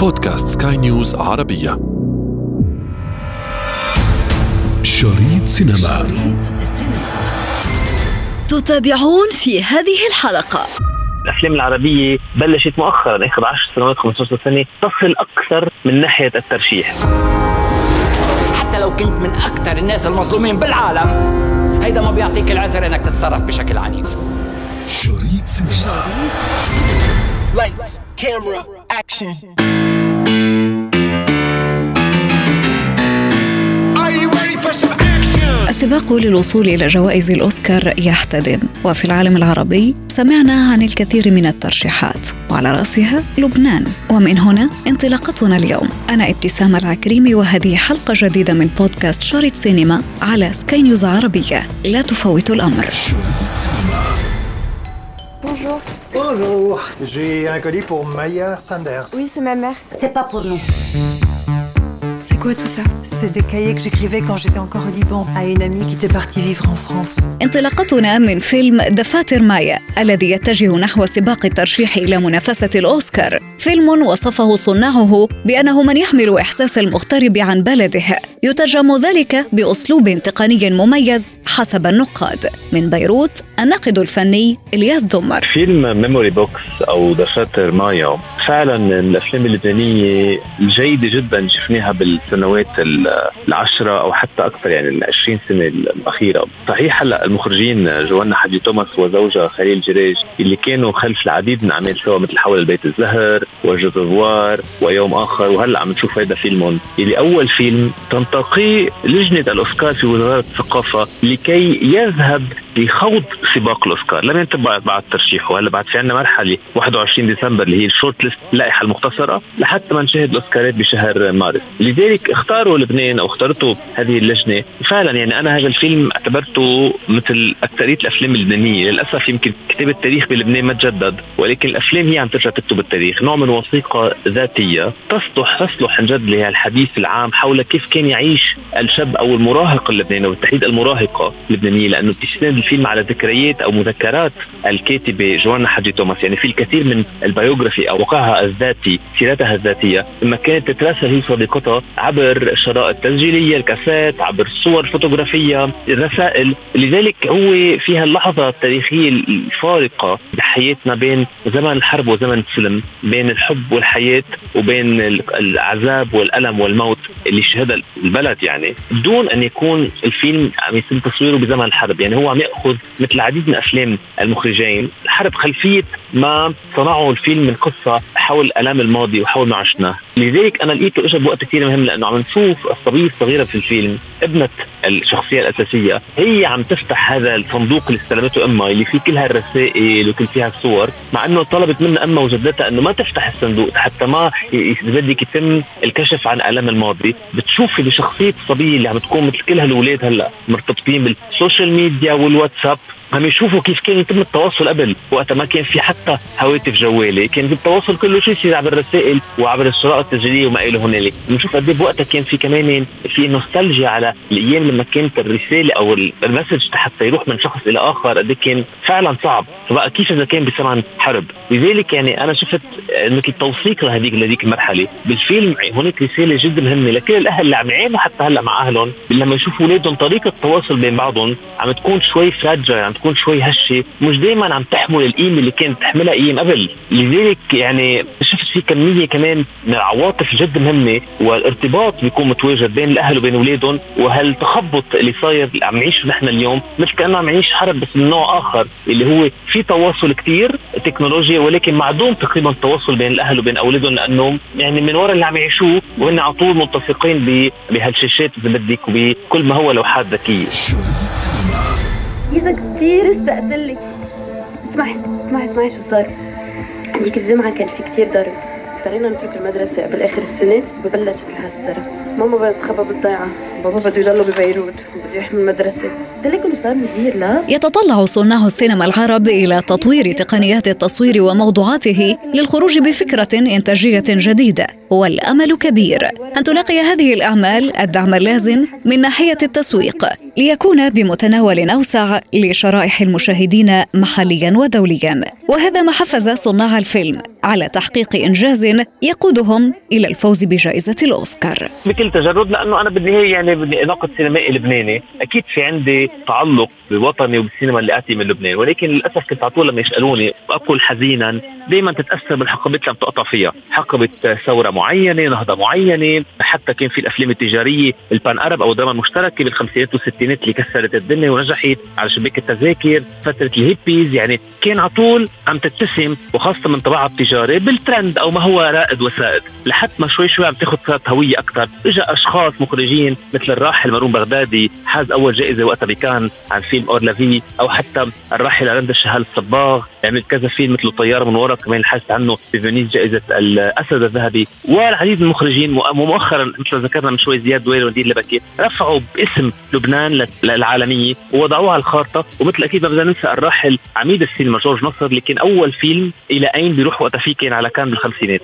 بودكاست سكاي نيوز عربية. شريط سينما. شريط تتابعون في هذه الحلقة. الأفلام العربية بلشت مؤخرا إخر 10 سنوات 15 سنة تصل أكثر من ناحية الترشيح. حتى لو كنت من أكثر الناس المظلومين بالعالم هيدا ما بيعطيك العذر إنك تتصرف بشكل عنيف. شريط سينما. Lights, camera, action. Are السباق للوصول إلى جوائز الأوسكار يحتدم. وفي العالم العربي سمعنا عن الكثير من الترشيحات. وعلى رأسها لبنان. ومن هنا انطلاقتنا اليوم. أنا ابتسام العكريمي وهذه حلقة جديدة من بودكاست شريط سينما على سكاي نيوز عربية. لا تفوت الأمر. سينما Bonjour, j'ai un colis pour Maya Sanders. Oui, c'est ma mère. C'est pas pour nous. Quoi tout ça C'est des cahiers que j'écrivais quand j'étais encore au Liban à une amie qui était partie vivre en France. انطلاقتنا من فيلم دفاتر مايا الذي يتجه نحو سباق الترشيح إلى منافسة الأوسكار. فيلم وصفه صناعه بأنه من يحمل إحساس المغترب عن بلده. يترجم ذلك بأسلوب تقني مميز حسب النقاد. من بيروت الناقد الفني إلياس دمر. فيلم Memory Box أو دفاتر مايا فعلا من الأفلام اللبنانية الجيدة جدا شفناها بالسنوات ال- العشرة أو حتى أكثر يعني ال 20 سنة الأخيرة. صحيح هلأ المخرجين جوانا حجي توماس وزوجها خليل جريج اللي كانوا خلف العديد من اعمال سوا مثل حول البيت الزهر و Je veux voir ويوم آخر. وهلأ عم نشوف هيدا فيلمهم. اللي أول فيلم تنتقي لجنة الأوسكار في وزارة الثقافة لكي يذهب لخوض سباق الأوسكار. لم ينتهي بعد بعد ترشيحه. هلأ بعد في عندنا مرحلة 21 ديسمبر اللي هي الشورت ليست اللائحه المختصرة لحتى ما نشاهد الأوسكارات بشهر مارس. لذلك اختاروا لبنان أو اختارته هذه اللجنة. فعلا يعني أنا هذا الفيلم اعتبرته مثل أكثرية الأفلام اللبنانية. للأسف يمكن كتاب التاريخ بلبنان ما تجدد ولكن الأفلام هي عم ترجع تكتب التاريخ. نوع من وثيقة ذاتية تصلح تصلح عن جد للحديث العام حول كيف كان يعيش الشاب أو المراهق اللبناني وبالتحديد المراهقة اللبنانية. لأنه بتستند الفيلم على ذكريات أو مذكرات الكاتبة جوانا حجي توماس. يعني في الكثير من ال biography أو واقعها الذاتي سيرتها الذاتية لما كانت تتراسل هي صديقتها عبر الشرائط التسجيلية الكاسات عبر الصور الفوتوغرافية الرسائل. لذلك هو فيها اللحظه التاريخية الفارقة بحياتنا بين زمن الحرب وزمن السلم بين الحب والحياة وبين ال- العذاب والألم والموت اللي شهدها البلد يعني. بدون أن يكون الفيلم عم يتم تصويره بزمن الحرب يعني هو عم يأخذ مثل العديد من أفلام المخرجين. الحرب خلفية ما صنعوا الفيلم من قصة حول الام الماضي وحول ما عشناه. لذلك أنا لقيته اجى بوقت كثير مهم لأنه عم نشوف الصبيه الصغيره في الفيلم ابنة الشخصية الأساسية هي عم تفتح هذا الصندوق اللي استلمته امها اللي فيه كل هالرسائل وكل فيها الصور مع إنه طلبت من امها وجدتها إنه ما تفتح الصندوق حتى ما بدك يتم الكشف عن الام الماضي. بتشوفي بشخصية الصبية اللي عم تكون مثل كل هالولاد هلأ مرتبطين بال social media والواتساب. عم يشوفوا كيف كان يتم التواصل قبل وقتها ما كان في حتى هواتف جوالي كان التواصل كله شيء يصير عبر الرسائل وعبر الشرائط التسجيلية وما إلى هنالك. بنشوف قد إيه بوقتها كان في كمان في نوستالجيا على الأيام لما كانت الرسالة أو المسج حتى يروح من شخص إلى آخر قد إيه كان فعلا صعب. فبقى كيف إذا كان بزمن حرب. لذلك يعني أنا شفت مثل توثيق لهذيك لهذيك المرحلة. بالفيلم هناك رسالة جدا مهمه لكل الأهل اللي عم يعانوا حتى هلأ مع أهلهم. لما يشوفوا اولادهم طريقة التواصل بين بعضهم عم تكون شوي فراجل عم تكون شوي هشة. مش دائما عم تحمل القيمة اللي كانت تحملها أيام قبل. لذلك يعني شفت في كمية كمان من العواطف جدا مهمة والارتباط بيكون متواجد بين الأهل وبين أولادهم وهالتخبط اللي صاير عم نعيشه نحن اليوم مش كأنه عم نعيش حرب بس من نوع آخر اللي هو في تواصل كثير تكنولوجيا ولكن معدوم تقريبا التواصل بين الأهل وبين أولادهم لأنه يعني من وراء اللي عم يعيشوه وهن على طول ملتصقين ب- بهالشاشات اذا بدك وبكل ما هو لوحات ذكية. إذا كتير اشتقت لك اسمعي اسمعي اسمعي شو صار؟ عندك الجمعة كان في كتير ضرب. اضطرينا نترك المدرسة قبل آخر السنة وببلشت الهسترة ماما بدها تتخبى بالضيعة. بابا بده يضله ببيروت وبده يحمي المدرسة. انه صار مدير لا؟ يتطلع صناع السينما العرب إلى تطوير تقنيات التصوير وموضوعاته للخروج بفكرة إنتاجية جديدة. والأمل كبير. أن تلاقي هذه الأعمال الدعم اللازم من ناحية التسويق ليكون بمتناول أوسع لشرائح المشاهدين محليا ودوليا. وهذا ما حفز صناع الفيلم على تحقيق إنجاز يقودهم إلى الفوز بجائزة الأوسكار. بكل تجرد لأنه أنا بالنهاية يعني ناقد سينمائي لبناني. أكيد في عندي تعلق بوطني وبالسينما اللي آتي من لبنان. ولكن للأسف كنت على طول لما يسألوني أقول حزينا دائما تتأثر بالحقبات اللي عم تقطع فيها. حقبة ثورة معينة نهضة معينة حتى كان في الأفلام التجارية ال pan-Arab أو الدراما المشتركة بالخمسينات والستينات اللي كسرت الدنيا ونجحت على شباك التذاكر فترة الهيبيز. يعني كان على طول عم تتسم وخاصة من طبعها التجاري بالترند أو ما هو رائد وسائد. لحد ما شوي شوي عم تاخذ صارت هوية أكثر. اجى أشخاص مخرجين مثل الراحل مارون بغدادي حاز أول جائزة وقتها بكان عن فيلم Hors la vie أو حتى الراحل رندا الشهال الصباغ. عمل كذا فيلم مثل طياره من ورق كمان حازت عنه بفينيس جائزة الأسد الذهبي. والعديد من المخرجين ومؤخرا مثل ذكرنا من شوي زياد دويري ونادين لبكي رفعوا باسم لبنان للعالمية ووضعوها على الخارطة. ومثل أكيد ما بدنا ننسى الراحل عميد السينما جورج نصر اللي كان أول فيلم إلى أين بيروح وقتها كان على كان بالخمسينات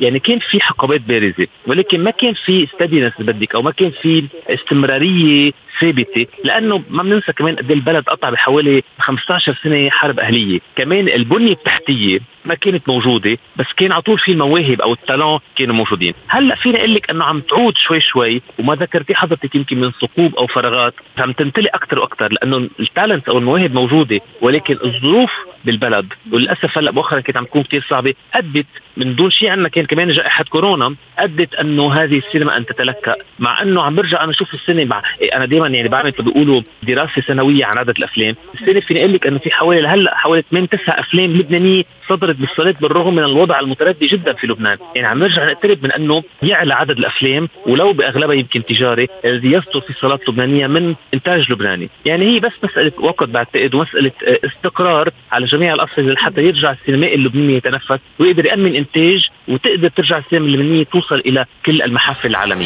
يعني كان في حقبات بارزة ولكن ما كان في steadiness بدك أو ما كان في استمرارية ثابتة لأنه ما بننسى كمان قد إيه البلد قطع بحوالي 15 سنة حرب أهلية. كمان البنية التحتية ما كانت موجودة بس كان على طول في المواهب أو التالون كانوا موجودين. هلأ فيني أقول لك إنه عم تعود شوي شوي وما ذكرتي حضرتك يمكن من ثقوب أو فراغات عم تمتلئ أكثر وأكثر لأنه التالنت أو المواهب موجودة ولكن الظروف بالبلد وللأسف هلأ مؤخرا كانت عم تكون كثير صعبة ادت من دون شيء عندنا كان كمان جائحة كورونا أدت أنه هذه السينما أن تتلكأ مع أنه عم برجع أنا أشوف السنة مع أنا دائما يعني بعمل بيقولوا دراسة سنوية عن عدد الأفلام. السنة فيني أقول لك أنه في حوالي لهلأ حوالي 8 9 أفلام لبنانية صدرت بالصلاه بالرغم من الوضع المتردي جدا في لبنان. يعني عم نرجع نقترب من أنه يعلى عدد الأفلام ولو بأغلبها يمكن تجاري الذي يصدر في الصالات اللبنانيه من إنتاج لبناني. يعني هي بس مسألة وقت بعتقد ومسألة استقرار على جميع الاصعده لحتى يرجع السينمائي اللبناني يتنفس ويقدر يأمن إنتاج وتقدر ترجع السينما اللبنانية توصل إلى كل المحافل العالمية.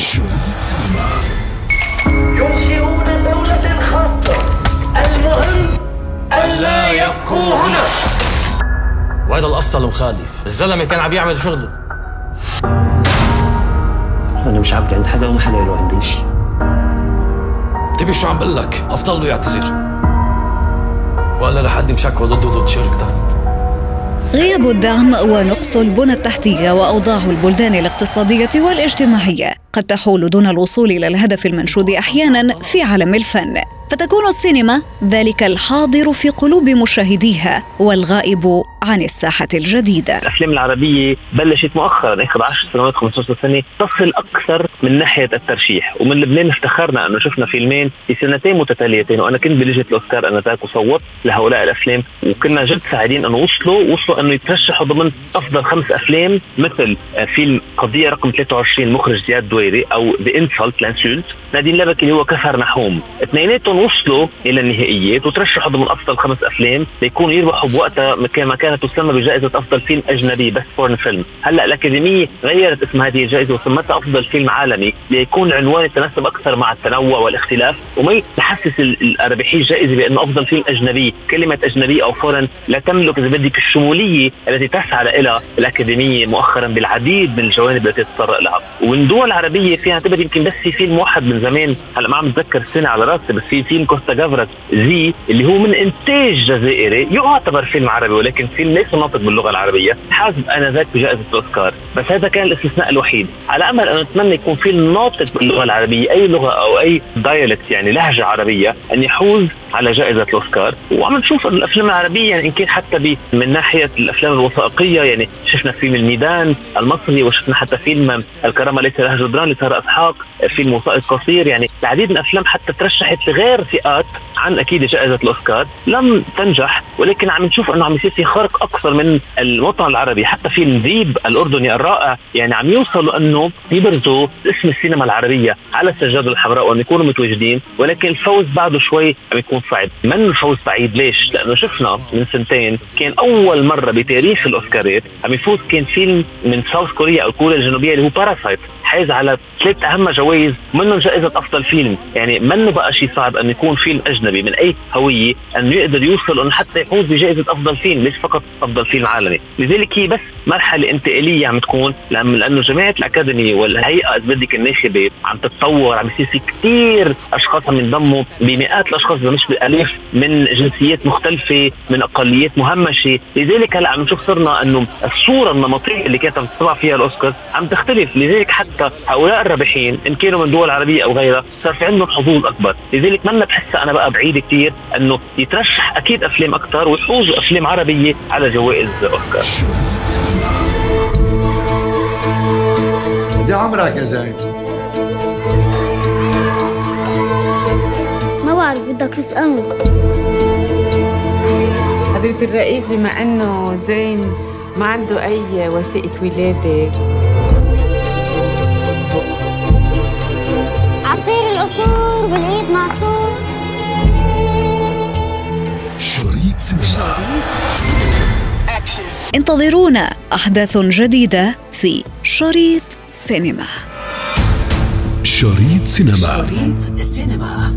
ينشئون دولة خاصة. المهم ألا يبقوا هنا. وهذا الاسطى المخالف. الزلمة كان عم يعمل شغله. أنا مش عبد عند حدا وما حدا له عندي شيء انتبه شو عم بقول لك أفضل له يعتذر. ولا لحد مشكوى ضده ضد شركتك غياب الدعم ونقص البنى التحتية وأوضاع البلدان الاقتصادية والاجتماعية. قد تحول دون الوصول إلى الهدف المنشود أحيانا في عالم الفن. فتكون السينما ذلك الحاضر في قلوب مشاهديها والغائب عن الساحة الجديدة. الأفلام العربية بلشت مؤخرا آخر 10 سنوات 15 سنة تصل أكثر من ناحية الترشيح. ومن لبنان افتخرنا أنه شفنا فيلمين في سنتين متتاليتين وأنا كنت بلجنة الأوسكار أنذاك وصوت لهؤلاء الأفلام. وكنا جد سعيدين أنه وصلوا وصلوا أنه يترشحوا ضمن أفضل خمس أفلام مثل فيلم قضية رقم 23 مخرج زياد دويري أو The Insult L'Insulte نادين لبكي اللي هو كفر نحوم. اثنيناتهم وصلوا إلى النهائيات وترشحوا ضمن أفضل خمس أفلام ليكونوا يربحوا بوقتها ما كان كانت تسمى بجائزة أفضل فيلم أجنبي بس foreign film هلأ الأكاديمية غيرت اسم هذه الجائزة وسمتها أفضل فيلم عالمي ليكون العنوان يتناسب أكثر مع التنوع والاختلاف. وما يحسس الرابح الجائزة بأنه أفضل فيلم أجنبي كلمة أجنبي أو foreign لا تملك إذا بدك الشمولية التي تسعى لها الأكاديمية مؤخرا بالعديد من الجوانب التي تتطرق لها. ومن دول عربية فينا نعتبر يمكن بس في فيلم واحد من زمان. هلأ ما عم بتذكر السنة على رأسي بس في فيلم كوستا جافراس Z اللي هو من إنتاج جزائري يعتبر فيلم عربي ولكن فيلم ليس ناطق باللغة العربية. حاز انذاك بجائزة الأوسكار بس هذا كان الاستثناء الوحيد. على أمل انه نتمنى يكون فيلم ناطق باللغة العربية أي لغة أو أي دايلكت يعني لهجة عربية أن يحوز على جائزة الأوسكار. وعم نشوف الأفلام العربية يعني إن كان حتى من ناحية الأفلام الوثائقية يعني شفنا فيلم الميدان المصري وشفنا حتى فيلم الكرامة ليس لها جدران لسارة إسحاق فيلم وثائق قصير. يعني العديد من الأفلام حتى ترشحت لغير فئات عن أكيد جائزة الأوسكار. لم تنجح ولكن عم نشوف أنه عم يصير في خرق أكثر من الوطن العربي حتى في ذيب الأردني الرائع. يعني عم يوصلوا أنه يبرزوا اسم السينما العربية على السجاده الحمراء وأن يكونوا متواجدين ولكن الفوز بعده شوي عم يكون صعب. من الفوز بعيد؟ ليش؟ لأنه شفنا من سنتين كان أول مرة بتاريخ الأوسكارات عم يفوز كان فيلم من South Korea أو كوريا الجنوبية اللي هو Parasite حاز على ثلاث أهم جوائز منهم جائزة أفضل فيلم. يعني منه بقى شيء صعب انه يكون فيلم أجنبي من أي هوية انه يقدر يوصل إنه حتى يفوز بجائزة أفضل فيلم ليس فقط أفضل فيلم عالمي. لذلك هي بس مرحلة انتقالية عم تكون لأنه جماعة الأكاديمي والهيئة اذا بدك الناخبة عم تتطور عم يصير في كثير أشخاص عم ينضموا بمئات الأشخاص إذا مش بالالاف من جنسيات مختلفة من أقليات مهمشة. لذلك هلأ عم نشوف صرنا إنه الصورة النمطية اللي كانت عم تطلع فيها الأوسكار عم تختلف. لذلك حتى هؤلاء الرابحين إن كانوا من دول عربية أو غيرها صار في عندهم حظوظ أكبر. لذلك ما بحسها أنا بقى بعيد كثير إنه يترشح أكيد أفلام أكثر ويفوزوا أفلام عربية على جوائز أوسكار. قد عمرك يا زين؟ ما بعرف بدك تسألني. حضرة الرئيس بما إنه زين ما عنده أي وثيقة ولادة عصير القصور بالايد معصور شريط سينما. انتظرونا أحداث جديدة في شريط سينما. شريط سينما. شريط سينما.